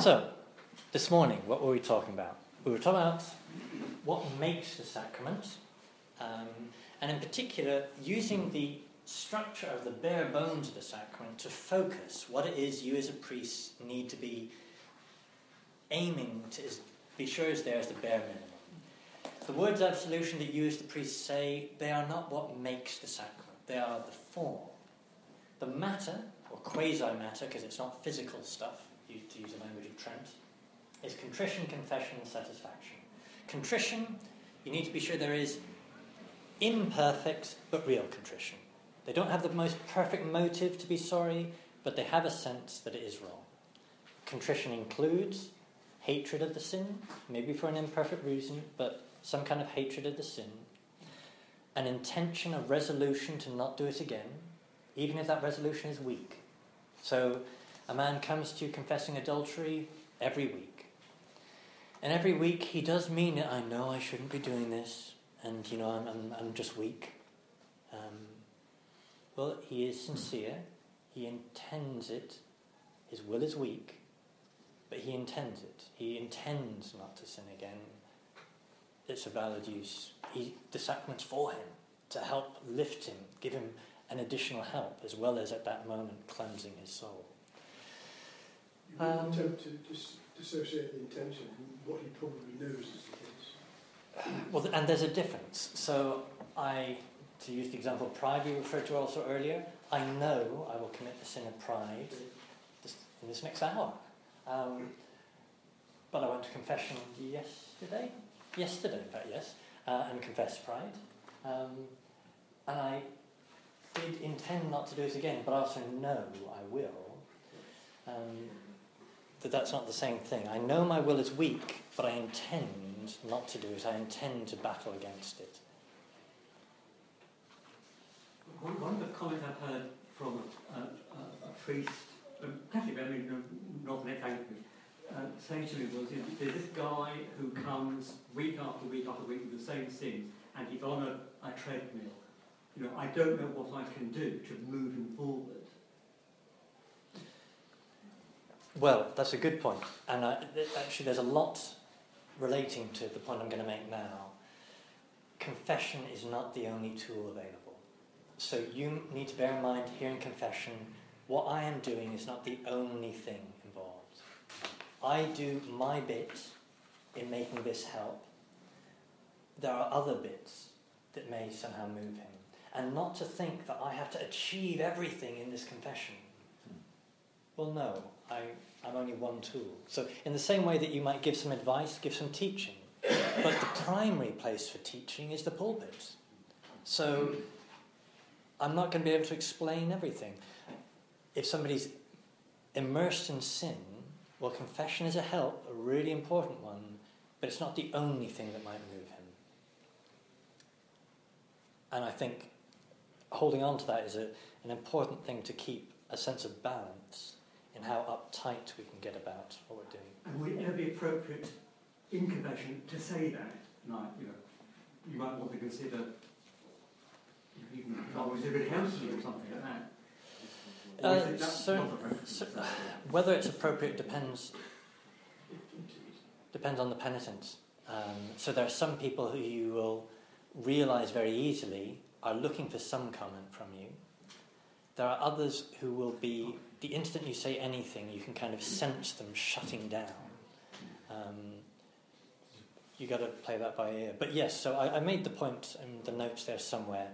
So, this morning, what were we talking about? We were talking about what makes the sacrament, um, and in particular, using the structure of the bare bones of the sacrament to focus what it is you as a priest need to be aiming to be sure is there as the bare minimum. The words of absolution that you as the priest say, they are not what makes the sacrament, they are the form. The matter, or quasi matter, because it's not physical stuff, to use the language of Trent, is contrition, confession, and satisfaction. Contrition, you need to be sure there is imperfect but real contrition. They don't have the most perfect motive to be sorry, but they have a sense that it is wrong. Contrition includes hatred of the sin, maybe for an imperfect reason, but some kind of hatred of the sin, an intention, a resolution to not do it again, even if that resolution is weak. So a man comes to you confessing adultery every week. And every week he does mean it. I know I shouldn't be doing this, and you know, I'm, I'm, I'm just weak. Um, well, he is sincere, he intends it, his will is weak, but he intends it. He intends not to sin again. It's a valid use. He, the sacrament's for him to help lift him, give him an additional help, as well as at that moment cleansing his soul. Um, attempt to dis- dissociate the intention from what he probably knows is the case. Well, and there's a difference. So I to use the example of pride we referred to also earlier, I know I will commit the sin of pride this, in this next hour. Um, but I went to confession yesterday, yesterday, in fact, yes, uh, and confessed pride. Um, and I did intend not to do it again, but I also know I will. Um, that that's not the same thing. I know my will is weak, but I intend not to do it. I intend to battle against it. one, one of the comments I've heard from a, a, a priest, Catholic, I mean, not an ex-Anglican, uh, saying to me was, you know, there's this guy who comes week after week after week with the same sins, and he's on a, a treadmill. You know, I don't know what I can do to move him forward. Well, that's a good point. And uh, actually, there's a lot relating to the point I'm going to make now. Confession is not the only tool available. So you need to bear in mind here in confession, what I am doing is not the only thing involved. I do my bit in making this help. There are other bits that may somehow move him. And not to think that I have to achieve everything in this confession. Well, no, I, I'm only one tool. So, in the same way that you might give some advice, give some teaching, but the primary place for teaching is the pulpit. So, I'm not going to be able to explain everything. If somebody's immersed in sin, well, confession is a help, a really important one, but it's not the only thing that might move him. And I think holding on to that is a, an important thing to keep a sense of balance in how uptight we can get about what we're doing. And would it ever be appropriate in confession to say that? Like, you know, you might want to consider or something like that. Uh, so, so, whether it's appropriate depends depends on the penitent. Um, so there are some people who you will realize very easily are looking for some comment from you. There are others who will be the instant you say anything, you can kind of sense them shutting down. Um, you got to play that by ear. But yes, so I, I made the point in the notes there somewhere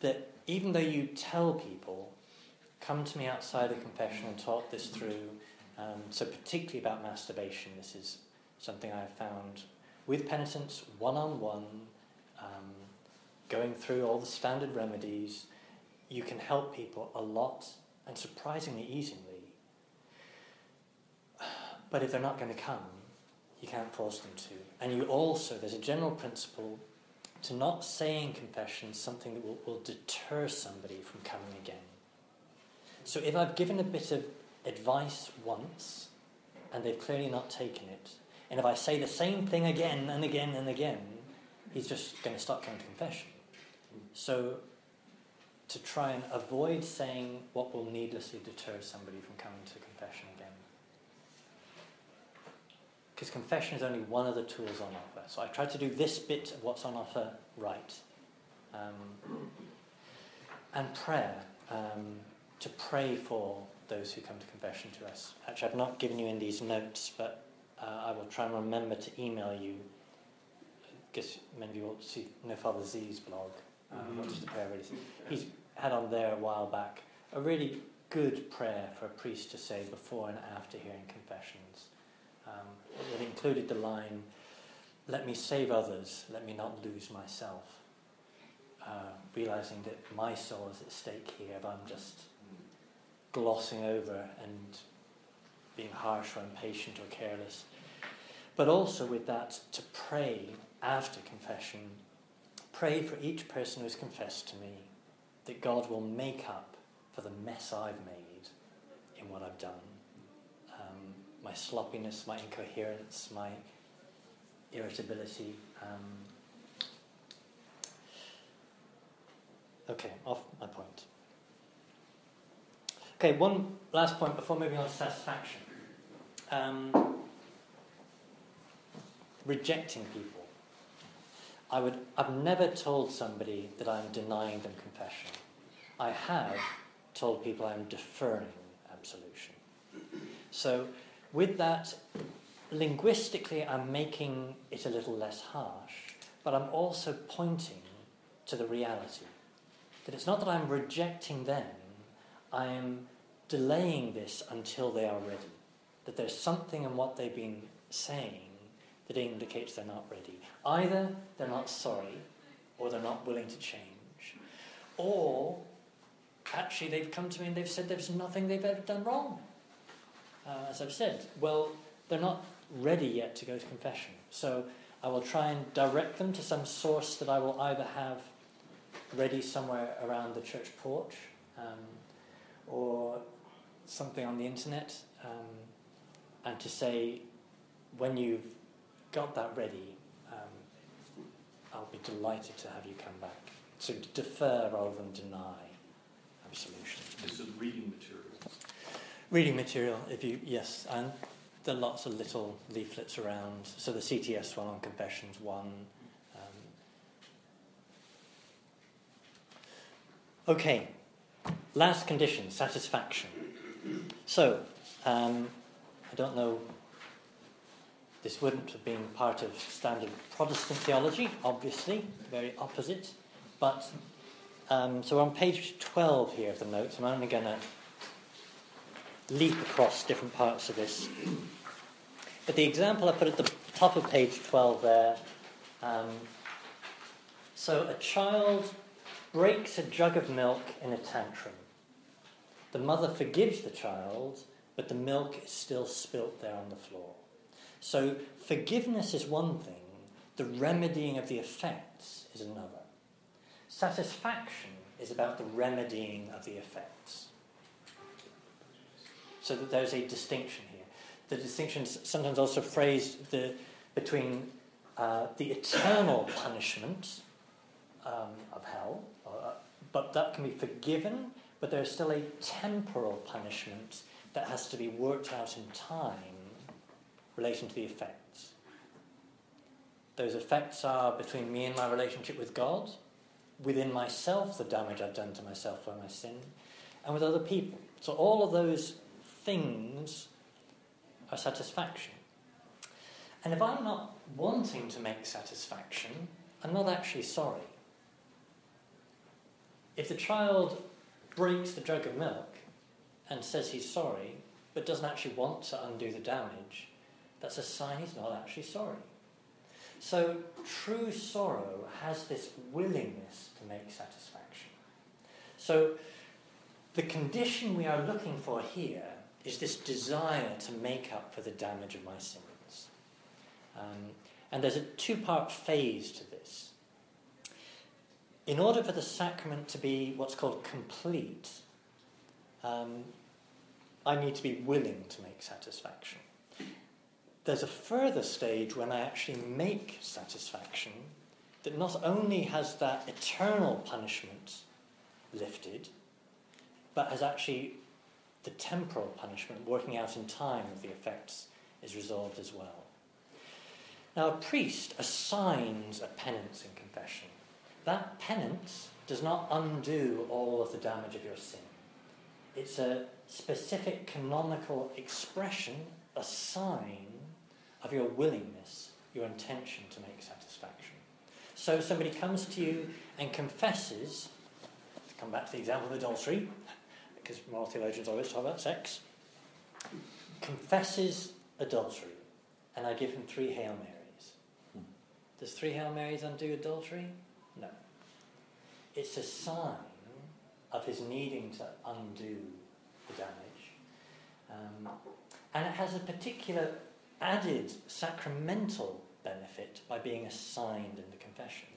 that even though you tell people, come to me outside of confession and talk this through, um, so particularly about masturbation, this is something I've found with penitents, one on one, going through all the standard remedies, you can help people a lot and surprisingly easily. But if they're not going to come, you can't force them to. And you also, there's a general principle to not say in confession something that will, will deter somebody from coming again. So if I've given a bit of advice once and they've clearly not taken it, and if I say the same thing again and again and again, he's just going to stop coming to confession. So to try and avoid saying what will needlessly deter somebody from coming to confession again. because confession is only one of the tools on offer. So I try to do this bit of what's on offer right. Um, and prayer, um, to pray for those who come to confession to us. Actually, I've not given you in these notes, but uh, I will try and remember to email you. Because many of you will see No Father Z's blog, mm-hmm. What is the Prayer Really? He's had on there a while back a really good prayer for a priest to say before and after hearing confessions. Um, it included the line, Let me save others, let me not lose myself. Uh, realizing that my soul is at stake here if I'm just glossing over and being harsh or impatient or careless. But also with that, to pray after confession, pray for each person who's confessed to me that God will make up for the mess I've made in what I've done. Um, my sloppiness, my incoherence, my irritability. Um, okay, off my point. Okay, one last point before moving on to satisfaction. Um, rejecting people. I would, I've never told somebody that I'm denying them confession. I have told people I'm deferring absolution. So, with that, linguistically, I'm making it a little less harsh, but I'm also pointing to the reality. That it's not that I'm rejecting them, I am delaying this until they are ready. That there's something in what they've been saying that indicates they're not ready. Either they're not sorry, or they're not willing to change, or actually they've come to me and they've said there's nothing they've ever done wrong. Uh, as I've said, well, they're not ready yet to go to confession. So I will try and direct them to some source that I will either have ready somewhere around the church porch um, or something on the internet, um, and to say, when you've got that ready, um, I'll be delighted to have you come back. So defer rather than deny absolution. Is reading material? Reading material, if you yes, and there are lots of little leaflets around. So the CTS one on confessions one. Um, okay, last condition, satisfaction. So, um, I don't know, this wouldn't have been part of standard Protestant theology, obviously, very opposite. But, um, so on page 12 here of the notes, I'm only going to leap across different parts of this. But the example I put at the top of page 12 there um, so a child breaks a jug of milk in a tantrum. The mother forgives the child, but the milk is still spilt there on the floor. So forgiveness is one thing, the remedying of the effects is another. Satisfaction is about the remedying of the effects. So that there's a distinction here. The distinction is sometimes also phrased the, between uh, the eternal punishment um, of hell, uh, but that can be forgiven but there's still a temporal punishment that has to be worked out in time relating to the effects. Those effects are between me and my relationship with God, within myself, the damage I've done to myself by my sin, and with other people. So all of those things are satisfaction. And if I'm not wanting to make satisfaction, I'm not actually sorry. If the child breaks the jug of milk and says he's sorry, but doesn't actually want to undo the damage, that's a sign he's not actually sorry. So, true sorrow has this willingness to make satisfaction. So, the condition we are looking for here is this desire to make up for the damage of my sins. Um, and there's a two part phase to this in order for the sacrament to be what's called complete, um, I need to be willing to make satisfaction. There's a further stage when I actually make satisfaction that not only has that eternal punishment lifted, but has actually the temporal punishment working out in time of the effects is resolved as well. Now, a priest assigns a penance in confession. That penance does not undo all of the damage of your sin. It's a specific canonical expression, a sign of your willingness, your intention to make satisfaction. So somebody comes to you and confesses, to come back to the example of adultery, because moral theologians always talk about sex, confesses adultery, and I give him three Hail Marys. Does three Hail Marys undo adultery? No. It's a sign of his needing to undo the damage. Um, and it has a particular added sacramental benefit by being assigned in the confession.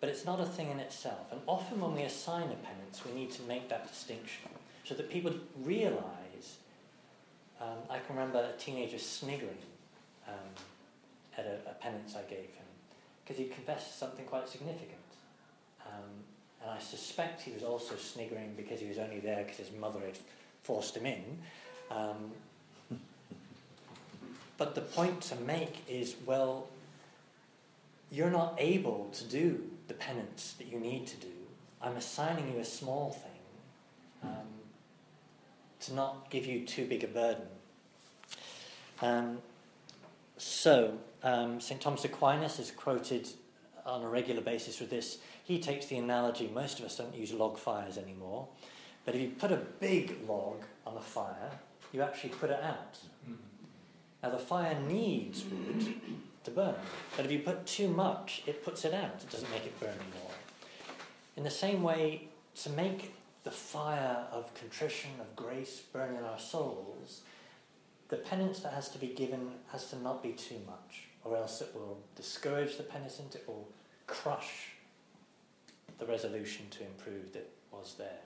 But it's not a thing in itself. And often when we assign a penance, we need to make that distinction so that people realize. Um, I can remember a teenager sniggering um, at a, a, penance I gave him because he confessed something quite significant. Um, and I suspect he was also sniggering because he was only there because his mother had forced him in. But the point to make is well, you're not able to do the penance that you need to do. I'm assigning you a small thing um, to not give you too big a burden. Um, so, um, St. Thomas Aquinas is quoted on a regular basis with this. He takes the analogy most of us don't use log fires anymore, but if you put a big log on a fire, you actually put it out. Mm-hmm. Now, the fire needs wood to burn, but if you put too much, it puts it out. It doesn't make it burn anymore. In the same way, to make the fire of contrition, of grace burn in our souls, the penance that has to be given has to not be too much, or else it will discourage the penitent, it will crush the resolution to improve that was there.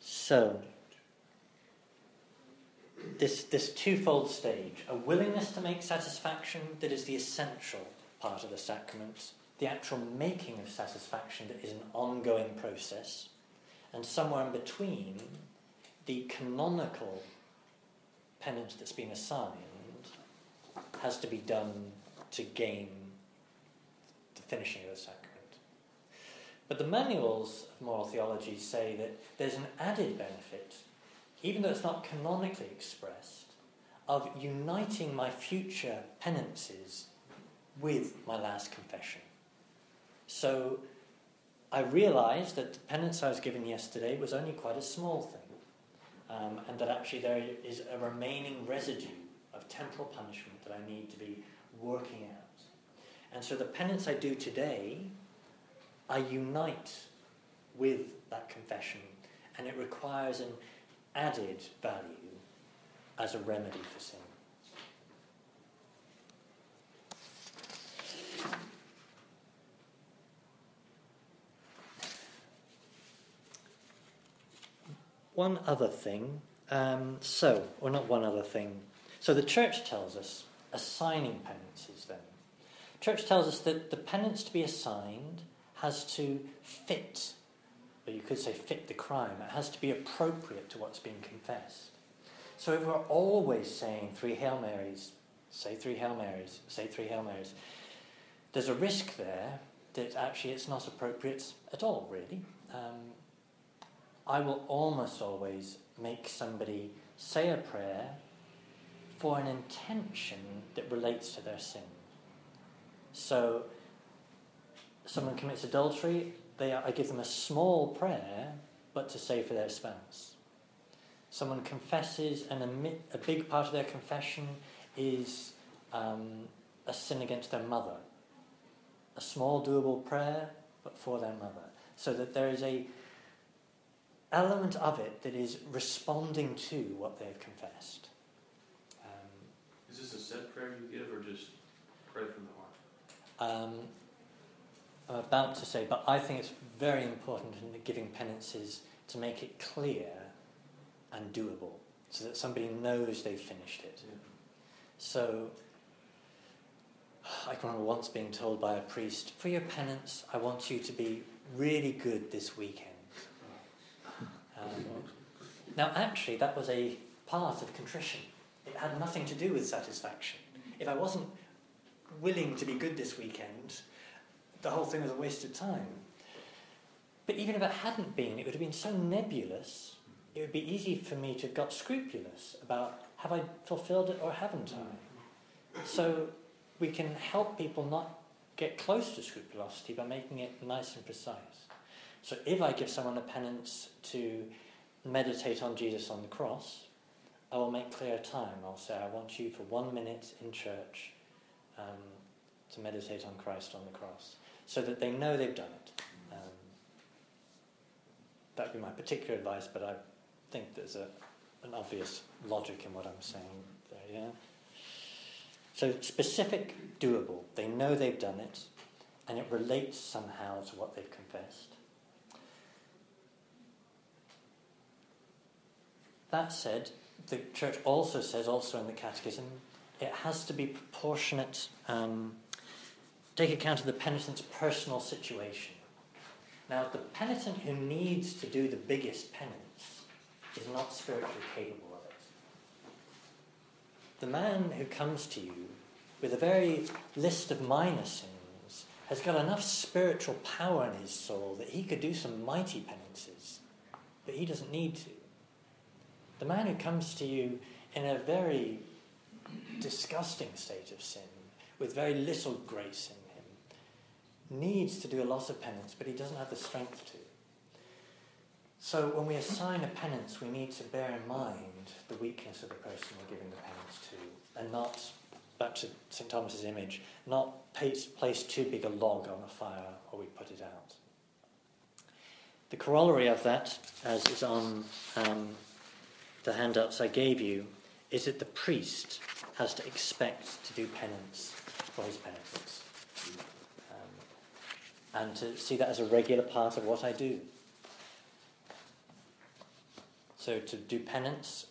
So, this, this twofold stage a willingness to make satisfaction that is the essential part of the sacrament, the actual making of satisfaction that is an ongoing process, and somewhere in between, the canonical penance that's been assigned has to be done to gain the finishing of the sacrament. But the manuals of moral theology say that there's an added benefit even though it's not canonically expressed, of uniting my future penances with my last confession. So I realized that the penance I was given yesterday was only quite a small thing, um, and that actually there is a remaining residue of temporal punishment that I need to be working out. And so the penance I do today, I unite with that confession, and it requires an added value as a remedy for sin. One other thing, um, so, or not one other thing. So the church tells us assigning penances then. Church tells us that the penance to be assigned has to fit but you could say fit the crime. It has to be appropriate to what's being confessed. So if we're always saying three Hail Marys, say three Hail Marys, say three Hail Marys, there's a risk there that actually it's not appropriate at all, really. Um, I will almost always make somebody say a prayer for an intention that relates to their sin. So, someone commits adultery, they are, I give them a small prayer, but to say for their spouse. Someone confesses, and a, a big part of their confession is um, a sin against their mother. A small, doable prayer, but for their mother. So that there is a element of it that is responding to what they've confessed. Um, is this a set prayer you give, or just pray from the heart? Um, about to say, but I think it's very important in giving penances to make it clear and doable so that somebody knows they've finished it. Yeah. So, I can remember once being told by a priest, for your penance, I want you to be really good this weekend. Um, now, actually, that was a part of contrition. It had nothing to do with satisfaction. If I wasn't willing to be good this weekend, the whole thing was a waste of time. But even if it hadn't been, it would have been so nebulous, it would be easy for me to have got scrupulous about have I fulfilled it or haven't I? So we can help people not get close to scrupulosity by making it nice and precise. So if I give someone a penance to meditate on Jesus on the cross, I will make clear time. I'll say, I want you for one minute in church um, to meditate on Christ on the cross, so that they know they've done it. Um, that would be my particular advice, but I think there's a, an obvious logic in what I'm saying there, yeah? So specific, doable. They know they've done it, and it relates somehow to what they've confessed. That said, the church also says, also in the Catechism, it has to be proportionate, um, take account of the penitent's personal situation. Now, the penitent who needs to do the biggest penance is not spiritually capable of it. The man who comes to you with a very list of minor sins has got enough spiritual power in his soul that he could do some mighty penances, but he doesn't need to. The man who comes to you in a very disgusting state of sin, with very little grace in him, needs to do a lot of penance, but he doesn't have the strength to. So when we assign a penance, we need to bear in mind the weakness of the person we're giving the penance to, and not, back to St. Thomas's image, not place, too big a log on a fire or we put it out. The corollary of that, as is on um, the handouts I gave you, is that the priest has to expect to do penance for his penitents. Um, and to see that as a regular part of what I do. So to do penance,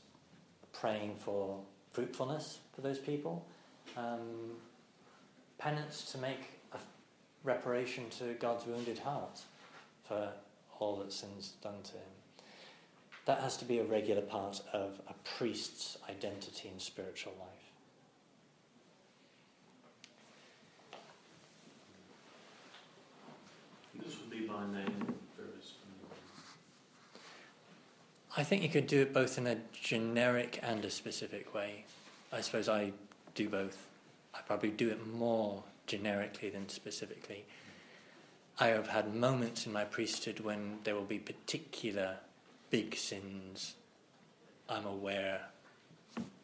praying for fruitfulness for those people, um, penance to make a reparation to God's wounded heart for all that sin's done to him. That has to be a regular part of a priest's identity in spiritual life. By name. I think you could do it both in a generic and a specific way. I suppose I do both. I probably do it more generically than specifically. I have had moments in my priesthood when there will be particular big sins I'm aware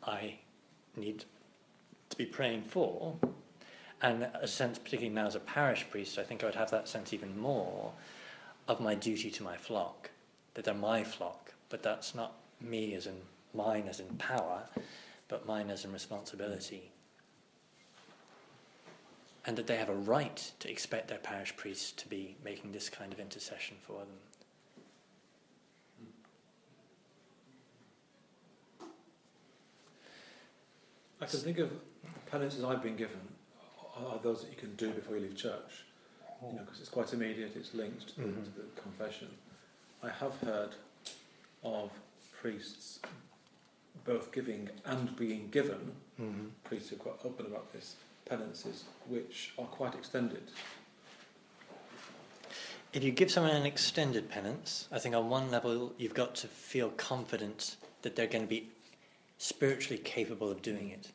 I need to be praying for. And a sense, particularly now as a parish priest, I think I would have that sense even more of my duty to my flock, that they're my flock, but that's not me as in mine as in power, but mine as in responsibility. And that they have a right to expect their parish priest to be making this kind of intercession for them. I can think of penances I've been given are those that you can do before you leave church. You know, because it's quite immediate. It's linked to, Mhm. to the confession. I have heard of priests both giving and being given. Mm-hmm. Priests who are quite open about this penances, which are quite extended. If you give someone an extended penance, I think on one level you've got to feel confident that they're going to be spiritually capable of doing it.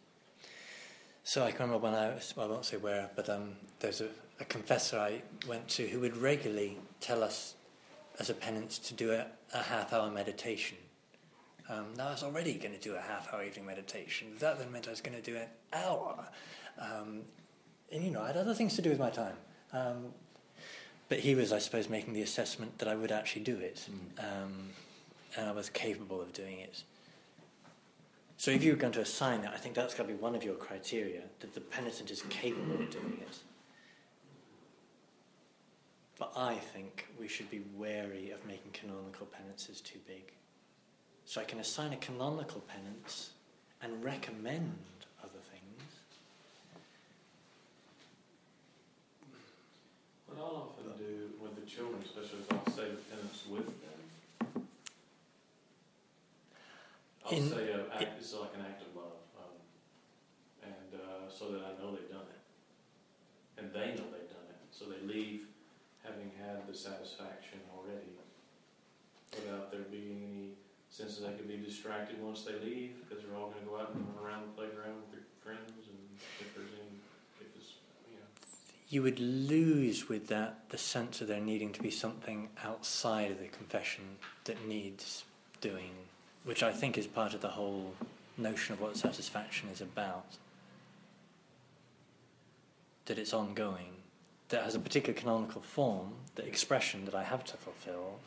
So I can remember when I was, well, I won't say where, but um, there's a, a confessor I went to who would regularly tell us as a penance to do a, a half hour meditation. Um, now I was already going to do a half hour evening meditation. That then meant I was going to do an hour. Um, and you know, I had other things to do with my time. Um, but he was, I suppose, making the assessment that I would actually do it, um, and I was capable of doing it. So if you're going to assign that, I think that's got to be one of your criteria that the penitent is capable of doing it. But I think we should be wary of making canonical penances too big. So I can assign a canonical penance and recommend other things. What I'll often do with the children, especially if I'll say the penance with them. I'll In- say, uh, act, it's like an act of love. Um, so that I know they've done it. And they know they've done it, so they leave having had the satisfaction already without there being any sense that they could be distracted once they leave because they're all going to go out and run around the playground with their friends and if there's any, if it's, you know. You would lose with that the sense of there needing to be something outside of the confession that needs doing, which I think is part of the whole notion of what satisfaction is about. That it's ongoing, that has a particular canonical form, the expression that I have to fulfill,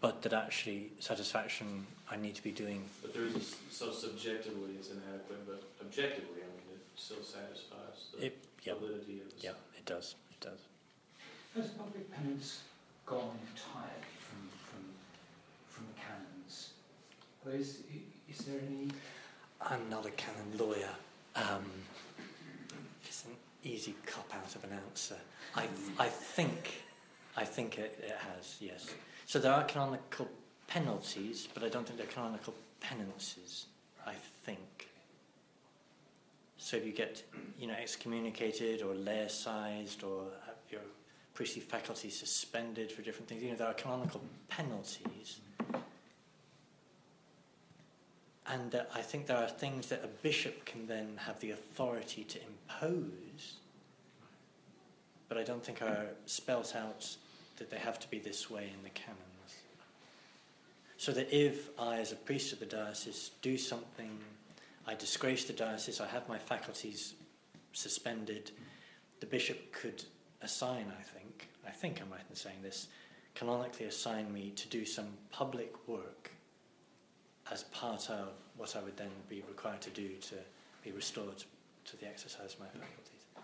but that actually satisfaction I need to be doing. But there is a, s- so subjectively it's inadequate, but objectively, I mean, it still satisfies the It, yeah, validity of the yeah, it does, it does. Has public penance gone entirely from, from, from the canons? Is there any... I'm not a canon lawyer. Um, it's an easy cop out of an answer. I, I think, I think it, it has. Yes. So there are canonical penalties, but I don't think they're canonical penances. I think. So if you get, you know, excommunicated or laicized or have your priestly faculty suspended for different things, you know, there are canonical penalties. And uh, I think there are things that a bishop can then have the authority to impose, but I don't think are spelt out that they have to be this way in the canons. So that if I, as a priest of the diocese, do something, I disgrace the diocese, I have my faculties suspended, the bishop could assign, I think, I think I'm right in saying this, canonically assign me to do some public work as part of what I would then be required to do to be restored to the exercise of my faculties. Are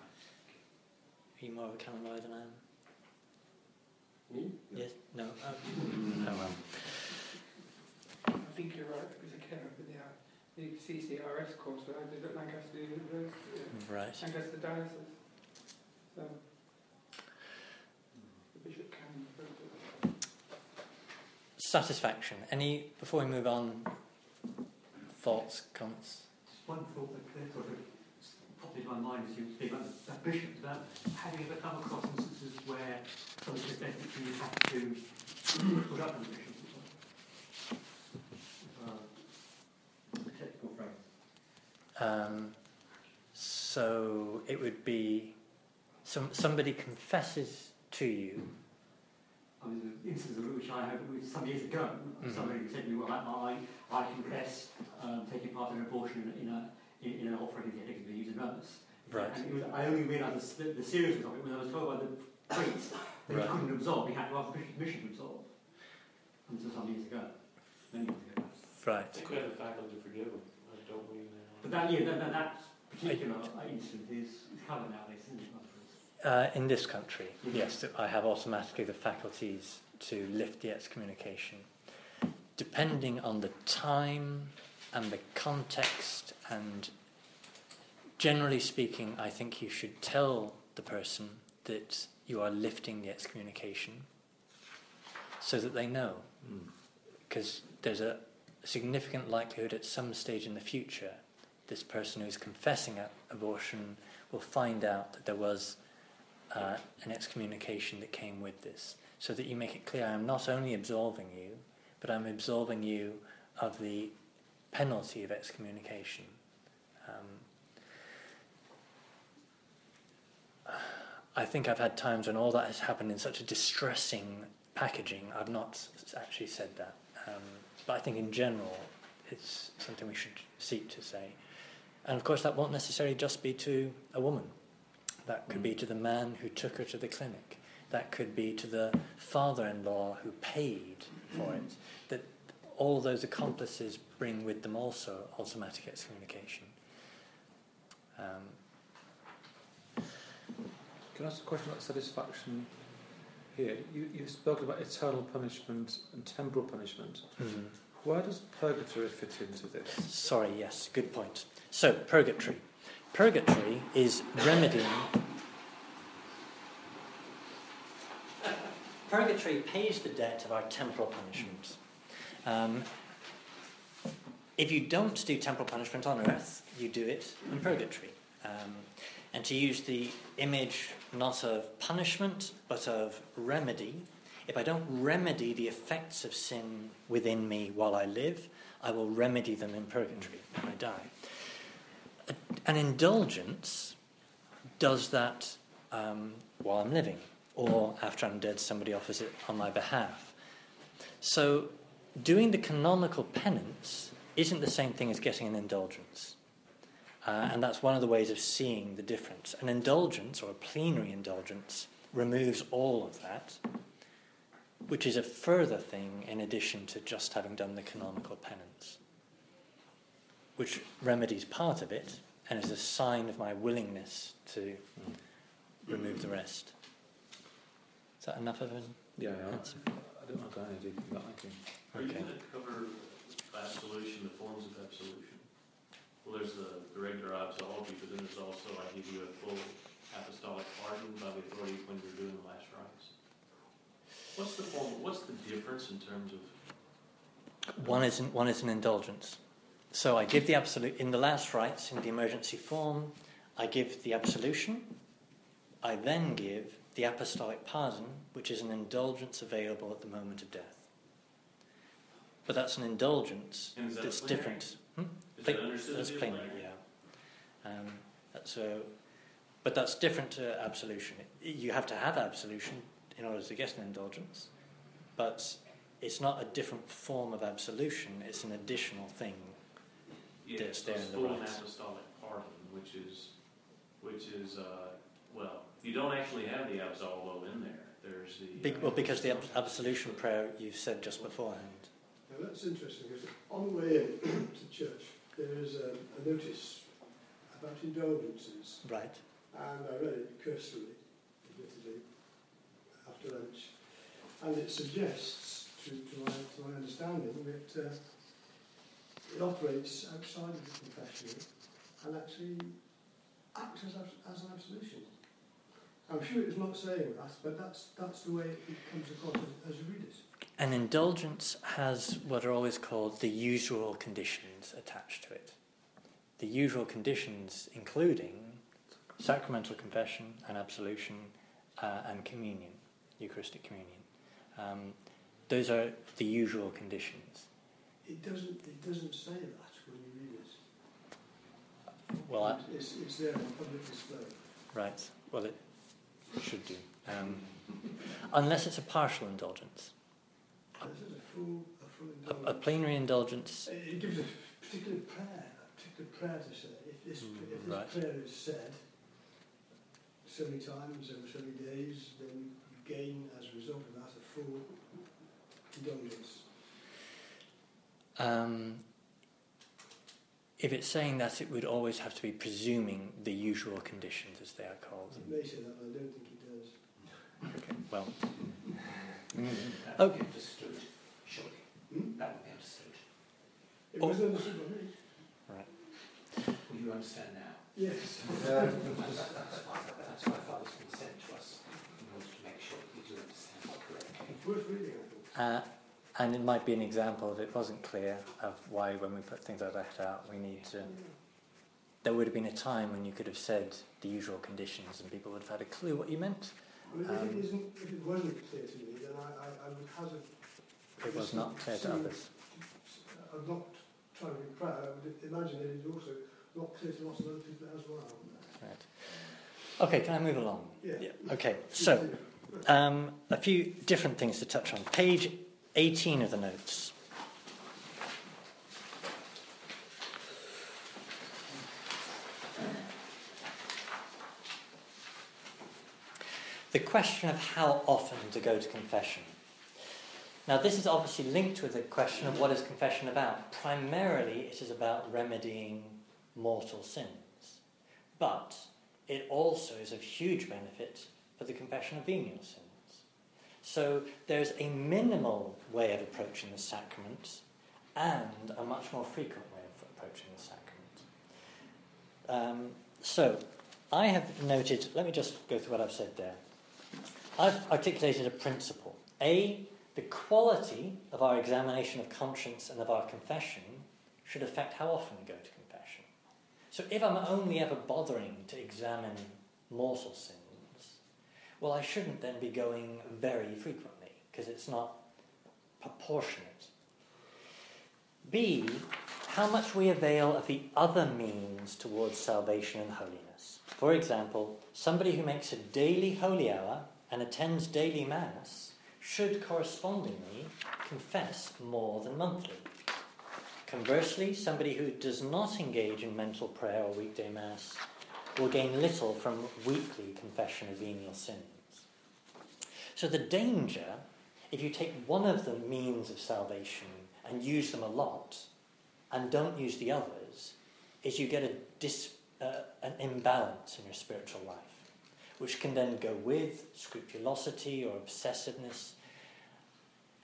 you more of a canon lawyer than I am? Me? Yes? No? Oh, oh well. I think you're right because I came up with the, uh, the CCRS course that I did at Lancaster University, Right. Lancaster Diocese. So the bishop can vote it. Satisfaction. Any, before we move on, thoughts, comments? Just one thought that that sort of popped into my mind as you speak about that bishop, about having ever come across instances where something is basically you have to put up with the bishop. Uh, technical phrase. Um, so it would be some, somebody confesses to you. I mean, the instance of which I had some years ago, Mhm. somebody said to me, well, I, I, I confess um, taking part in an abortion in, a, in, in an operating theatre because they use a nurse. Right. And it was, I only realised the, the seriousness of it when I was told by the priest that Right. he couldn't absolve, he had to ask the permission to absolve. And this was some years ago, many years ago. I Right. think we have the faculty to forgive them, uh, don't we? But that, yeah, that, that, that particular incident is, is covered nowadays, isn't it? Uh, in this country, Mhm. yes, I have automatically the faculties to lift the excommunication. Depending on the time and the context, and generally speaking, I think you should tell the person that you are lifting the excommunication so that they know. Because there's a significant likelihood at some stage in the future, this person who's confessing abortion will find out that there was uh, an excommunication that came with this, so that you make it clear I'm not only absolving you, but I'm absolving you of the penalty of excommunication. Um, I think I've had times when all that has happened in such a distressing packaging. I've not actually said that, um, but I think in general it's something we should seek to say. And of course, that won't necessarily just be to a woman. That could be to the man who took her to the clinic. That could be to the father-in-law who paid for it. That all those accomplices bring with them also automatic excommunication. Um, Can I ask a question about satisfaction here? You, you've spoken about eternal punishment and temporal punishment. mhm. Where does purgatory fit into this? Sorry, yes, good point. So, purgatory. Purgatory is remedying. Purgatory pays the debt of our temporal punishment. Um, if you don't do temporal punishment on earth, you do it in purgatory. Um, and to use the image not of punishment but of remedy. If I don't remedy the effects of sin within me while I live, I will remedy them in purgatory when I die. An indulgence does that um, while I'm living, or after I'm dead, somebody offers it on my behalf. So, doing the canonical penance isn't the same thing as getting an indulgence. Uh, and that's one of the ways of seeing the difference. An indulgence, or a plenary indulgence, removes all of that, which is a further thing in addition to just having done the canonical penance, which remedies part of it and is a sign of my willingness to mm. remove the rest. Is that enough of an Yeah, yeah. answer? I don't want to go any deeper than that, thank you. Are you Okay. going to cover absolution, the forms of absolution? Well, there's the, the regular absolution, but then there's also, I give you a full apostolic pardon by the authority when you're doing the last rites. What's the form, what's the difference in terms of, One is an, one is an indulgence. So I give the absolute in the last rites in the emergency form. I give the absolution. I then give the apostolic pardon, which is an indulgence available at the moment of death. But that's an indulgence that that's plenary? different. Hmm? Pla- that understood That's plain, plenary? yeah. Um, that's a, but that's different to absolution. You have to have absolution in order to get an indulgence, but it's not a different form of absolution. It's an additional thing. Yeah, That's so there it's in the full and rites. apostolic pardon, which is, which is, uh, well, you don't actually have the absolvo in there. There's the. Be- uh, well, because the ab- absolution prayer you said just beforehand. Now that's interesting because on the way in to church there is a, a notice about indulgences Right. and I read it cursorily, admittedly, after lunch, and it suggests, to, to, my, to my understanding, that uh, it operates outside of the confessional and actually acts as, as an absolution. I'm sure it's not saying that, but that's, that's the way it comes across as, as you read it. An indulgence has what are always called the usual conditions attached to it. The usual conditions including sacramental confession and absolution uh, and communion, Eucharistic communion. Um, those are the usual conditions. It doesn't, it doesn't say that when you read it. Well, I, it's, it's there on public display. right. Well, it should do. Um, unless it's a partial indulgence. This is a full, a full A, a plenary indulgence. It gives a particular prayer, a particular prayer to say. If this, Mm, if this right. prayer is said so many times over so many days, then you gain as a result of that a full indulgence. Um, if it's saying that, it would always have to be presuming the usual conditions, as they are called. It may say that, but I don't think it does. Okay, well, That Oh. would be understood, surely. Hmm? That would be understood. It Oh. was understood by me. Will you understand now? Yes. That's, that's why, that's why Father's been sent to us, in order to make sure that we do understand correctly. Worth reading, I thought. uh, and it might be an example if it wasn't clear of why, when we put things like that out, we need to. There would have been a time when you could have said the usual conditions, and people would have had a clue what you meant. I mean, Um, if, it isn't, if it wasn't clear to me, then I, I, I would hazard. It was not clear to others. I'm not trying to be proud. I would imagine that it's also not clear to lots of other people as well. Right. Okay, can I move along? Yeah. Okay, so um, a few different things to touch on. Page 18 of the notes. The question of how often to go to confession. Now, this is obviously linked with the question of what is confession about. Primarily, it is about remedying mortal sins. But it also is of huge benefit for the confession of venial sins. So there's a minimal way of approaching the sacrament and a much more frequent way of approaching the sacrament. Um, so I have noted, let me just go through what I've said there. I've articulated a principle. A, the quality of our examination of conscience and of our confession should affect how often we go to confession. So if I'm only ever bothering to examine mortal sins, well, I shouldn't then be going very frequently because it's not proportionate. B, how much we avail of the other means towards salvation and holiness. For example, somebody who makes a daily holy hour and attends daily Mass should correspondingly confess more than monthly. Conversely, somebody who does not engage in mental prayer or weekday Mass will gain little from weekly confession of venial sins. So, the danger, if you take one of the means of salvation and use them a lot and don't use the others, is you get a dis, uh, an imbalance in your spiritual life, which can then go with scrupulosity or obsessiveness.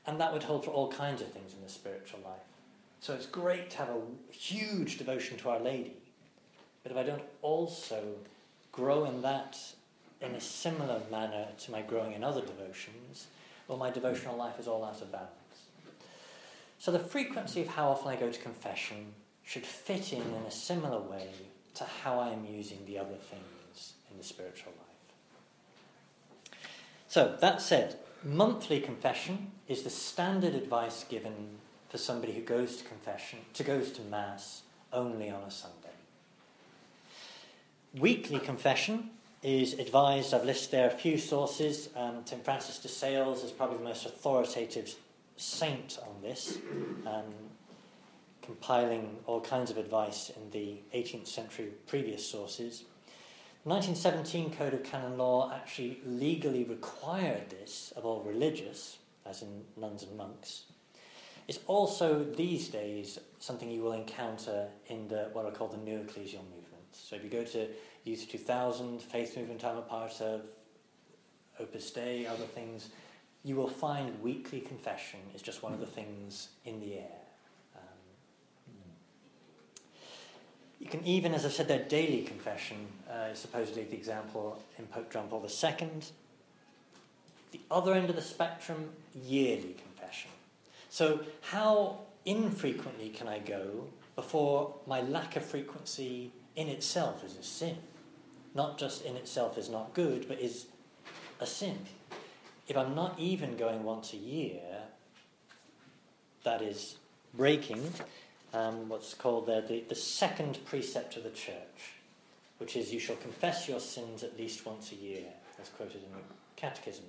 And that would hold for all kinds of things in the spiritual life. So it's great to have a huge devotion to Our Lady, but if I don't also grow in that in a similar manner to my growing in other devotions, well, my devotional life is all out of balance. So the frequency of how often I go to confession should fit in in a similar way to how I am using the other things in the spiritual life. So, that said, monthly confession is the standard advice given for somebody who goes to confession, to goes to Mass only on a Sunday. Weekly confession is advised, I've listed there a few sources. Um, St. Francis de Sales is probably the most authoritative saint on this, um, compiling all kinds of advice in the 18th century previous sources. The 1917 Code of Canon Law actually legally required this of all religious, as in nuns and monks. It's also these days something you will encounter in the what are called the new ecclesial movements. So if you go to Youth 2000, Faith Movement I'm a part of, Opus Dei, other things, you will find weekly confession is just one of the things in the air. Um, you can even, as I've said, their daily confession uh, is supposedly the example in Pope John Paul II. The other end of the spectrum, yearly confession. So, how infrequently can I go before my lack of frequency in itself is a sin? Not just in itself is not good, but is a sin if I'm not even going once a year, that is breaking um, what's called the, the, the second precept of the church, which is you shall confess your sins at least once a year, as quoted in the Catechism.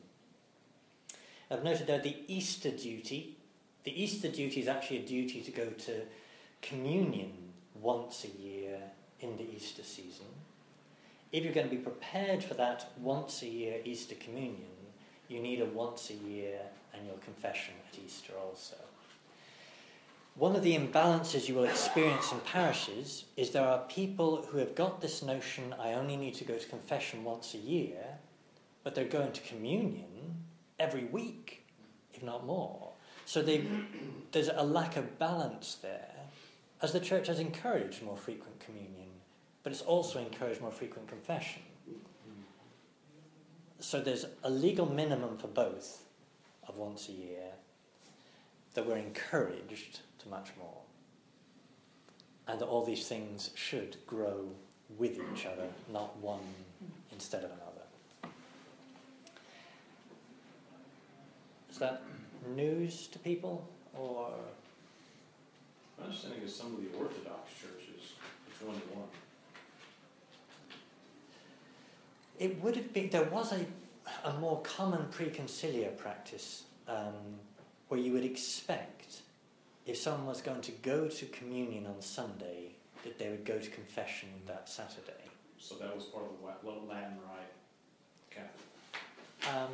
I've noted there the Easter duty. The Easter duty is actually a duty to go to communion once a year in the Easter season. If you're going to be prepared for that once a year Easter communion, you need a once a year annual confession at Easter also. One of the imbalances you will experience in parishes is there are people who have got this notion I only need to go to confession once a year, but they're going to communion every week, if not more. So there's a lack of balance there, as the church has encouraged more frequent communion, but it's also encouraged more frequent confession so there's a legal minimum for both of once a year that we're encouraged to much more. And that all these things should grow with each other, not one instead of another. Is that news to people? Or My understanding is some of the Orthodox churches, which one to one. It would have been there was a, a more common preconciliar practice um, where you would expect if someone was going to go to communion on Sunday that they would go to confession that Saturday. So that was part of the Latin Rite Catholic. Um,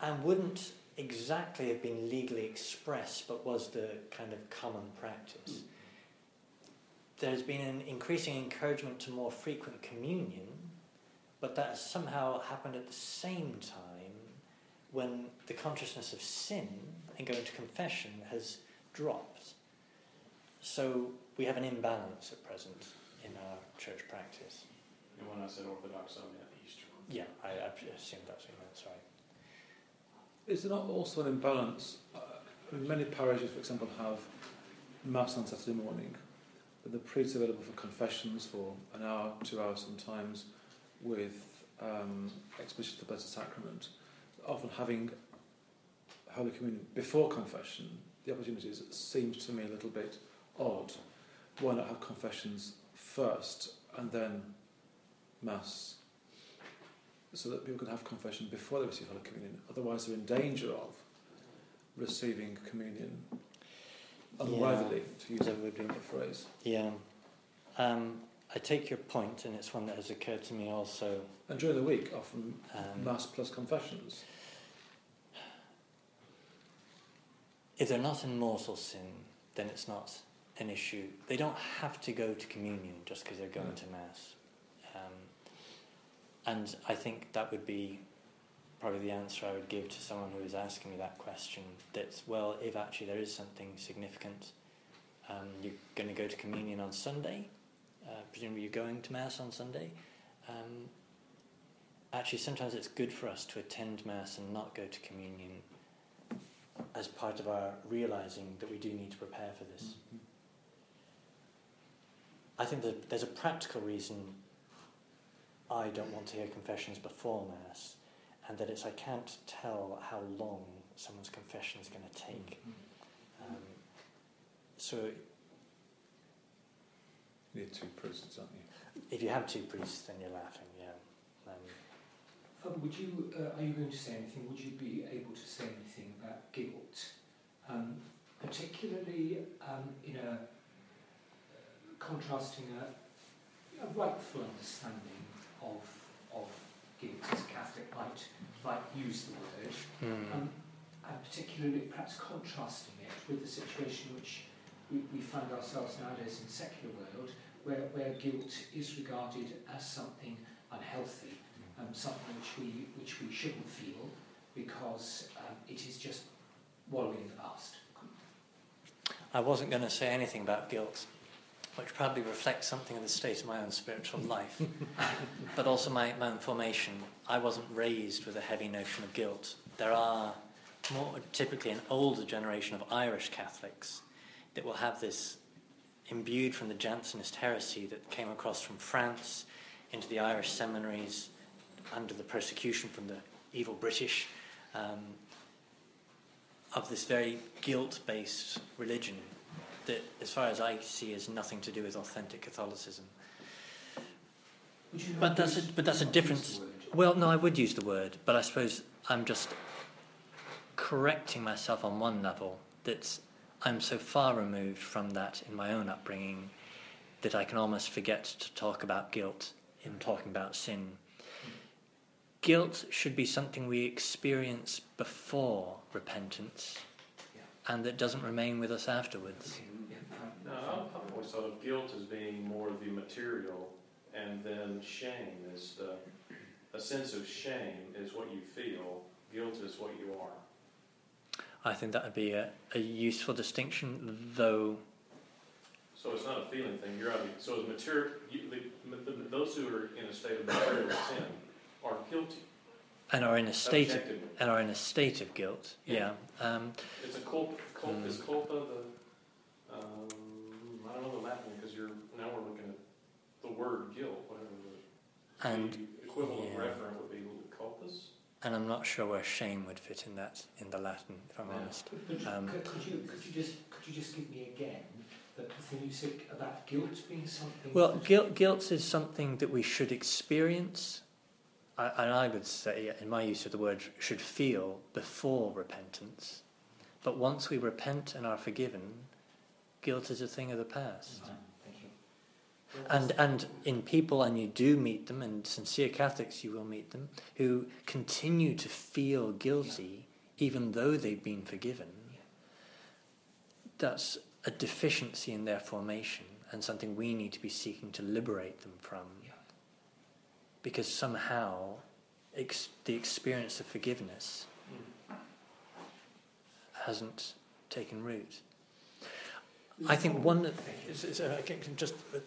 and wouldn't exactly have been legally expressed, but was the kind of common practice. There's been an increasing encouragement to more frequent communion, but that has somehow happened at the same time when the consciousness of sin and going to confession has dropped. So we have an imbalance at present in our church practice. And when I said Orthodox, I meant Eastern. Yeah, I, I assumed that's what you meant, sorry. Is there not also an imbalance? Uh, many parishes, for example, have Mass on Saturday morning, that the priest is available for confessions for an hour, two hours sometimes, with um, exposition the Blessed Sacrament. Often having Holy Communion before confession, the opportunities seems to me a little bit odd. Why not have confessions first and then Mass? So that people can have confession before they receive Holy Communion. Otherwise, they're in danger of receiving communion unworthily, to use that would be- a phrase. Yeah. Um, I take your point, and it's one that has occurred to me also. And during the week, often Um, Mass plus confessions. if they're not in mortal sin, then it's not an issue. They don't have to go to communion just because they're going No. to Mass. Um, and I think that would be probably the answer I would give to someone who is asking me that question. That, well, if actually there is something significant, um, you're going to go to communion on Sunday, uh, presumably you're going to Mass on Sunday. Um, actually, sometimes it's good for us to attend Mass and not go to communion as part of our realizing that we do need to prepare for this. I think that there's a practical reason I don't want to hear confessions before Mass, and that it's I can't tell how long someone's confession is going to take. Um, so You need two priests, aren't you? if you have two priests, then you're laughing, yeah. Um, Um, would you, uh, are you going to say anything? Would you be able to say anything about guilt, um, particularly um, in a uh, contrasting a, a rightful understanding of of guilt as a Catholic might might use the word, um, and particularly perhaps contrasting it with the situation which we, we find ourselves nowadays in the secular world, where, where guilt is regarded as something unhealthy, um, something which we, which we shouldn't feel because um, it is just wallowing in the past. I wasn't going to say anything about guilt, which probably reflects something of the state of my own spiritual life, but also my, my own formation. I wasn't raised with a heavy notion of guilt. There are more typically an older generation of Irish Catholics that will have this imbued from the Jansenist heresy that came across from France into the Irish seminaries under the persecution from the evil British. Um, of this very guilt based religion that, as far as I see, has nothing to do with authentic Catholicism. But that's a- but that's a difference. Well, no, I would use the word, but I suppose I'm just correcting myself on one level that I'm so far removed from that in my own upbringing that I can almost forget to talk about guilt in talking about sin. Guilt should be something we experience before repentance and that doesn't remain with us afterwards. Okay, yeah, fine, No. I've I've always thought of guilt as being more the material, and then shame is the, a sense of shame is what you feel, guilt is what you are. I think that would be a, a useful distinction, though So it's not a feeling thing, you're, so as material, you, the, the, those who are in a state of material sin are guilty, and are in a state of, and are in a state of guilt. Yeah. Um, It's a culpa, culpa, Mm. is culpa the, um, I don't know the Latin, because you're, now we're looking at the word guilt, whatever the, and the equivalent yeah. referent would. And I'm not sure where shame would fit in that in the Latin, if I'm Yeah. honest. But, but Um, could, could you could you just could you just give me again the thing you said about guilt being something? Well, guilt guilt is something that we should experience, I, and I would say, in my use of the word, should feel before repentance. But once we repent and are forgiven, guilt is a thing of the past. Fine, thank you. And and in people, and you do meet them, and sincere Catholics, you will meet them who continue to feel guilty even though they've been forgiven. That's a deficiency in their formation, and something we need to be seeking to liberate them from. Yeah. Because somehow, ex- the experience of forgiveness hasn't taken root. I think one is, is, uh, I can can just uh,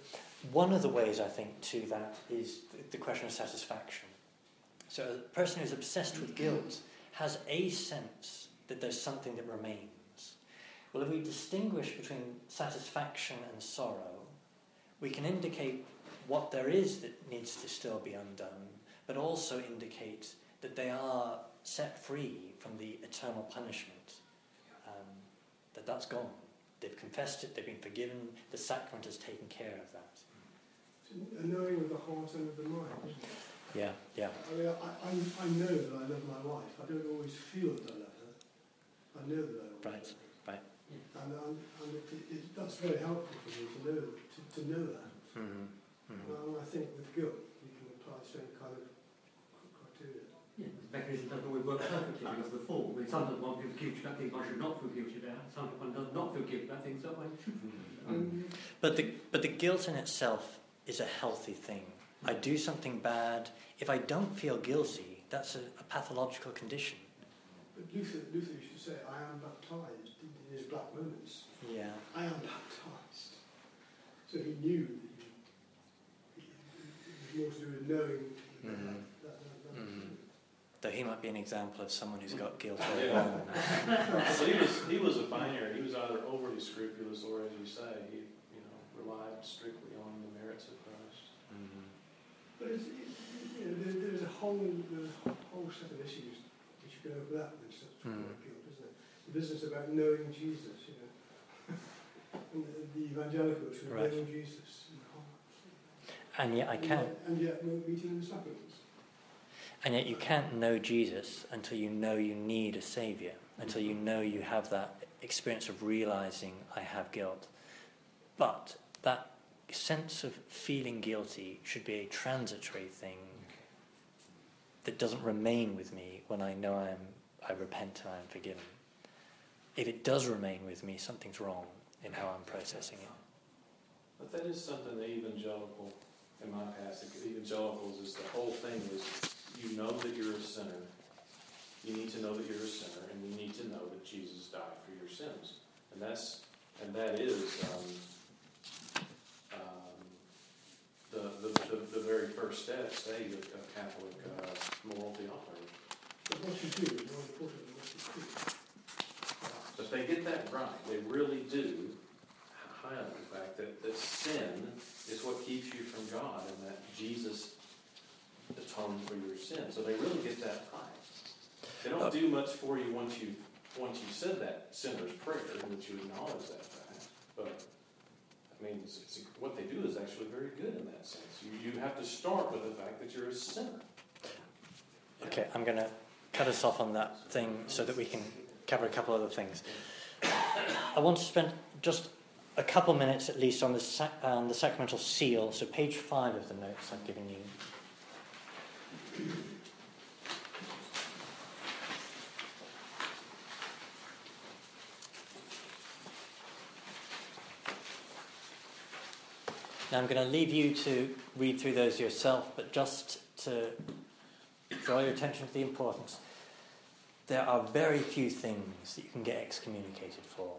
one of the ways I think to that is the, question of satisfaction. So a person who's obsessed with guilt has a sense that there's something that remains. Well, if we distinguish between satisfaction and sorrow, we can indicate what there is that needs to still be undone, but also indicate that they are set free from the eternal punishment. Um, that that's gone. They've confessed it, they've been forgiven, the sacrament has taken care of that. A knowing with the heart and with the mind. Yeah, yeah. I mean, I, I, I know that I love my wife. I don't always feel that I love her. I know that I always Right, love her. right. And, and, and it, it, that's very helpful for me to know, to, to know that. Mm-hmm. And I think with guilt, you can apply the same kind of criteria. Yeah, the mechanism doesn't always work perfectly because of the fall. I mean, sometimes one feels guilty about things one should not feel guilty about, sometimes one does not feel guilty about things that one should feel guilty about. Um, But the, but the guilt in itself is a healthy thing. I do something bad. If I don't feel guilty, that's a, a pathological condition. but Luther, Luther used to say, I am baptized in his black moments. Yeah. I am baptized. So he knew that he, he, it was more to do with knowing that, Mhm. that, that, that, Mhm. Though he might be an example of someone who's got guilt all Yeah. So he was, he was a binary. He was either overly scrupulous or, as you say, he, you know, relied strictly on merits of Christ. Mhm. But it's, it, you know, there, there's a whole there's a whole set of issues which you can open up with such Mm. guilt, isn't it? The business about knowing Jesus, you know, and the, the evangelicals who Right. know Jesus in the heart. And yet I can't. yet- And yet not meeting the sacraments. And yet you can't know Jesus until you know you need a saviour, until you know you have that experience of realizing I have guilt. But that sense of feeling guilty should be a transitory thing that doesn't remain with me when I know I am I repent and I am forgiven. If it does remain with me, something's wrong in how I'm processing it. But that is something the evangelical, in my past, evangelicals is the whole thing is you know that you're a sinner. You need to know that you're a sinner, and you need to know that Jesus died for your sins. And that's and that is um, um, the, the, the, the very first step, stage of, of Catholic uh, moral theology. But what you do is more important than what you do. But they get that right. They really do highlight the fact that, that sin is what keeps you from God and that Jesus atoned for your sin. So they really get that right. They don't do much for you once you once you said that sinner's prayer, that you acknowledge that fact. But I mean, it's, it's, what they do is actually very good in that sense. You, you have to start with the fact that you're a sinner. Okay, I'm going to cut us off on that thing so that we can cover a couple other things. I want to spend just a couple minutes at least on the, sac- on the sacramental seal, so page five of the notes I've given you. Now I'm going to leave you to read through those yourself, but just to draw your attention to the importance. There are very few things that you can get excommunicated for.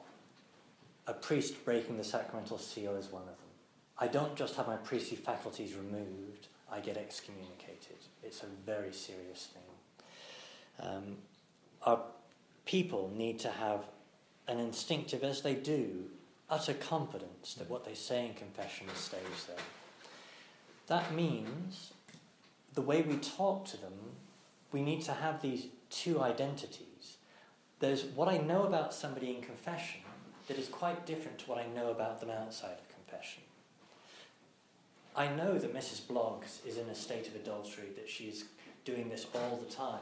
A priest breaking the sacramental seal is one of them. I don't just have my priestly faculties removed, I get excommunicated. It's a very serious thing. Um, our people need to have an instinctive, as they do, utter confidence that what they say in confession stays there. That means the way we talk to them, we need to have these two identities. There's what I know about somebody in confession that is quite different to what I know about them outside of confession. I know that Mrs. Bloggs is in a state of adultery, that she's doing this all the time,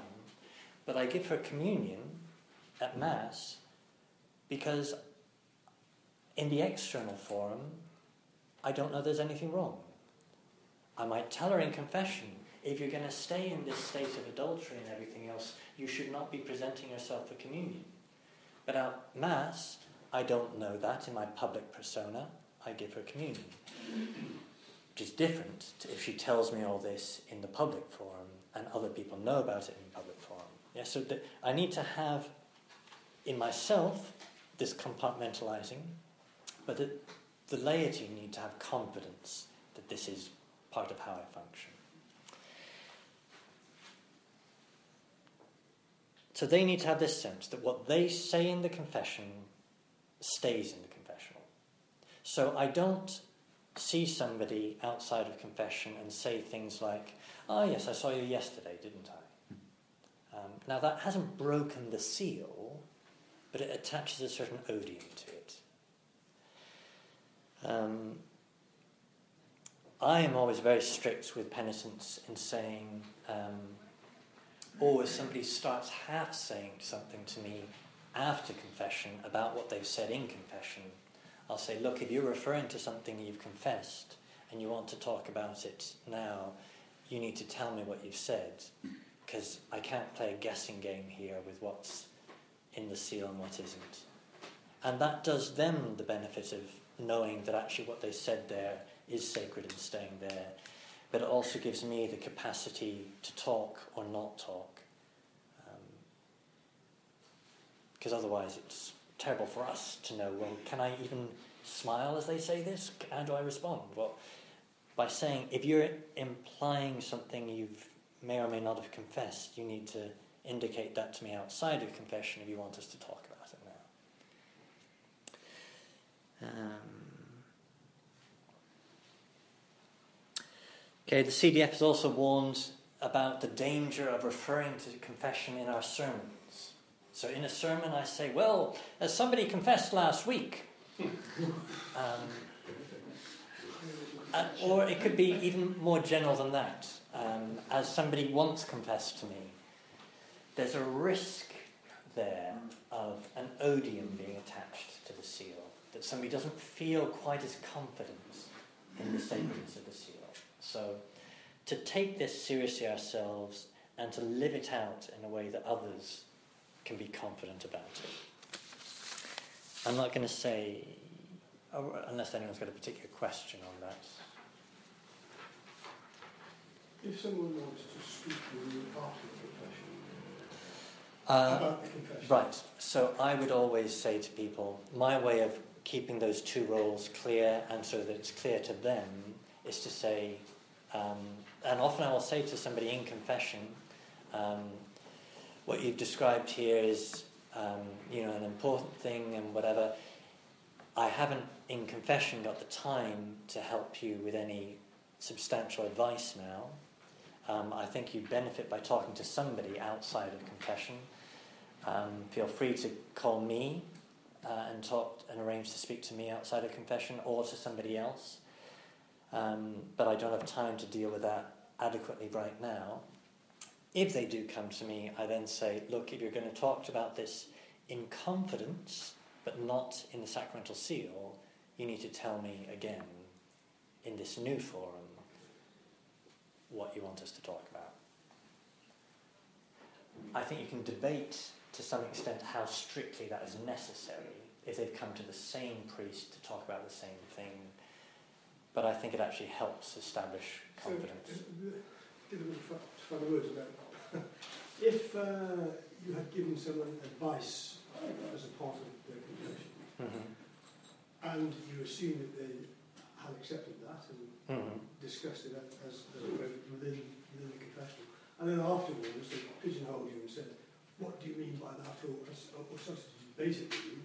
but I give her communion at Mass because in the external forum, I don't know there's anything wrong. I might tell her in confession, if you're going to stay in this state of adultery and everything else, you should not be presenting yourself for communion. But at Mass, I don't know that in my public persona. I give her communion. Which is different if she tells me all this in the public forum and other people know about it in the public forum. Yeah, so th- I need to have in myself this compartmentalizing, but the, the laity need to have confidence that this is part of how I function. So they need to have this sense that what they say in the confession stays in the confessional. So I don't see somebody outside of confession and say things like, Oh, yes, I saw you yesterday, didn't I? Um, now, that hasn't broken the seal, but it attaches a certain odium to it. Um, I am always very strict with penitents in saying, um, or if somebody starts half saying something to me after confession about what they've said in confession, I'll say, look, if you're referring to something you've confessed and you want to talk about it now, you need to tell me what you've said, because I can't play a guessing game here with what's in the seal and what isn't. And that does them the benefit of knowing that actually what they said there is sacred and staying there. But it also gives me the capacity to talk or not talk. Because um, otherwise, it's terrible for us to know well, can I even smile as they say this? How do I respond? Well, by saying, if you're implying something you may or may not have confessed, you need to indicate that to me outside of confession if you want us to talk about it now. Um, okay, the CDF has also warned about the danger of referring to confession in our sermons. So in a sermon, I say, Well, as somebody confessed last week. um, uh, or it could be even more general than that. Um, as somebody once confessed to me, there's a risk there of an odium being attached to the seal, that somebody doesn't feel quite as confident in the sacredness of the seal. So, to take this seriously ourselves and to live it out in a way that others can be confident about it. I'm not going to say, oh, unless anyone's got a particular question on that. If someone wants to speak to you after the confession, Uh, about the confession, Right. So I would always say to people, my way of keeping those two roles clear and so that it's clear to them is to say, um, and often I will say to somebody in confession, um, what you've described here is, um, you know, an important thing and whatever. I haven't in confession got the time to help you with any substantial advice now. Um, I think you'd benefit by talking to somebody outside of confession. Um, feel free to call me uh, and talk and arrange to speak to me outside of confession or to somebody else. Um, but I don't have time to deal with that adequately right now. If they do come to me, I then say, look, if you're going to talk about this in confidence, but not in the sacramental seal, you need to tell me again in this new forum what you want us to talk about. I think you can debate to some extent how strictly that is necessary if they've come to the same priest to talk about the same thing, but I think it actually helps establish confidence. So, uh, give a little further words about if uh, you had given someone advice as a part of their confession, Mm-hmm. and you assume that they had accepted that and Mm-hmm. discussed it as, as within, within the confession, and then afterwards they pigeonholed you and said, what do you mean by that, or, or substitute basically,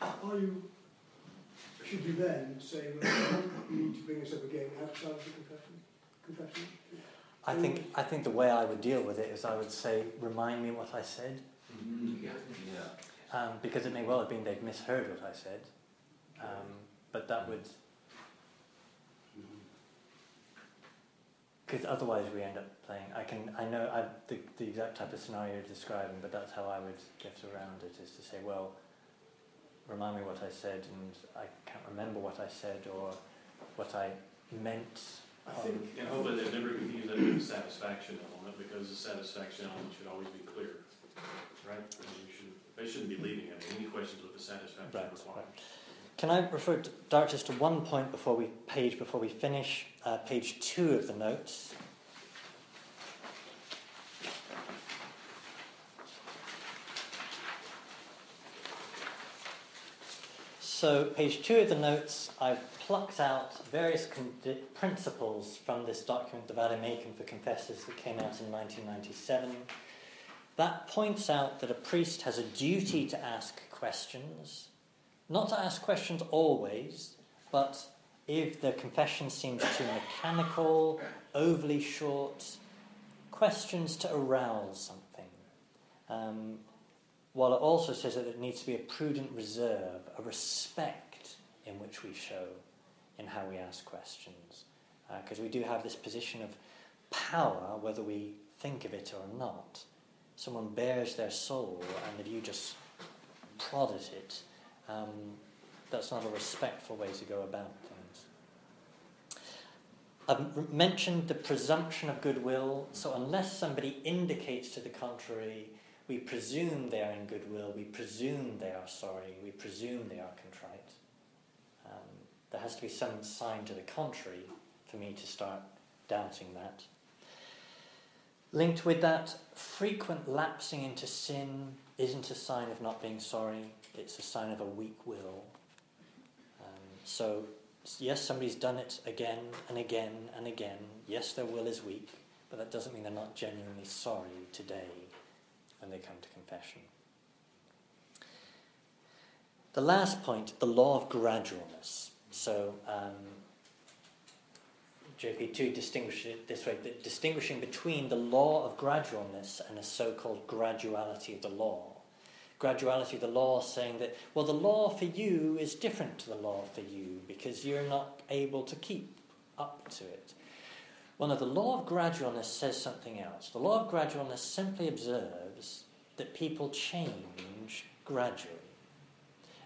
are you, should you then say, well, you need to bring this up again outside of the confession? confession? I think I think the way I would deal with it is I would say, remind me what I said, um, because it may well have been they've misheard what I said, um, but that would because otherwise we end up playing. I can I know I, the the exact type of scenario you're describing, but that's how I would get around it is to say, well, remind me what I said, and I can't remember what I said or what I meant. I think, And hopefully they've never confused that with the satisfaction element, because the satisfaction element should always be clear, right? I mean, you should, they shouldn't be leaving any questions with the satisfaction Right, required. Can I refer to, to one point before we page before we finish? Uh, page two of the notes. So, page two of the notes, I've plucked out various con- principles from this document, the Vademecum for Confessors, that came out in 1997. That points out that a priest has a duty to ask questions not to ask questions always, but if the confession seems too mechanical, overly short, questions to arouse something. Um, while it also says that it needs to be a prudent reserve, a respect in which we show in how we ask questions. Because uh, we do have this position of power, whether we think of it or not. Someone bares their soul, and if you just prod at it, um, that's not a respectful way to go about things. I've mentioned the presumption of goodwill, so unless somebody indicates to the contrary, we presume they are in goodwill, we presume they are sorry, we presume they are contrite. Um, there has to be some sign to the contrary for me to start doubting that. Linked with that, frequent lapsing into sin isn't a sign of not being sorry, it's a sign of a weak will. Um, so, yes, somebody's done it again and again and again. Yes, their will is weak, but that doesn't mean they're not genuinely sorry today when they come to confession. The last point, the law of gradualness. So, um, JP2 distinguishes it this way distinguishing between the law of gradualness and a so called graduality of the law. Graduality the law saying that, well, the law for you is different to the law for you because you're not able to keep up to it. Well, no, the law of gradualness says something else. The law of gradualness simply observes that people change gradually.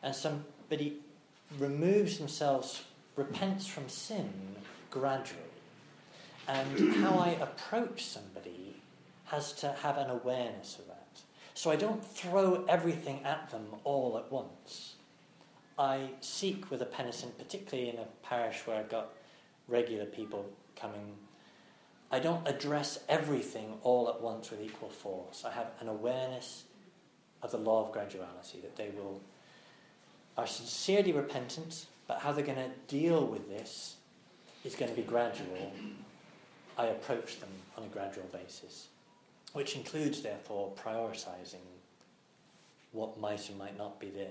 And somebody removes themselves, repents from sin gradually. And how I approach somebody has to have an awareness of. So I don't throw everything at them all at once. I seek with a penitent, particularly in a parish where I've got regular people coming, I don't address everything all at once with equal force. I have an awareness of the law of graduality, that they will are sincerely repentant, but how they're going to deal with this is going to be gradual. I approach them on a gradual basis, which includes, therefore, prioritizing what might and might not be the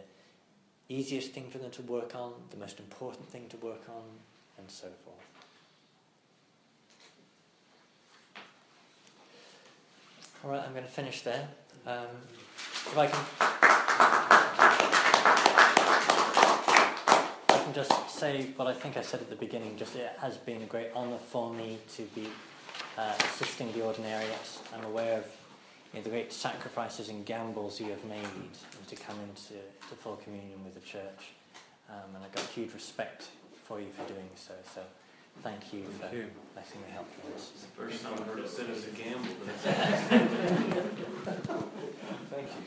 easiest thing for them to work on, the most important thing to work on, and so forth. All right, I'm going to finish there. Um, if I can. just say what I think I said at the beginning. Just it has been a great honour for me to be uh, assisting the ordinary. I'm aware of you know, the great sacrifices and gambles you have made to come into to full communion with the church. Um, and I've got huge respect for you for doing so. So thank you thank for you. letting me help you. this. It's the first time I've heard of sin as a gamble. thank you.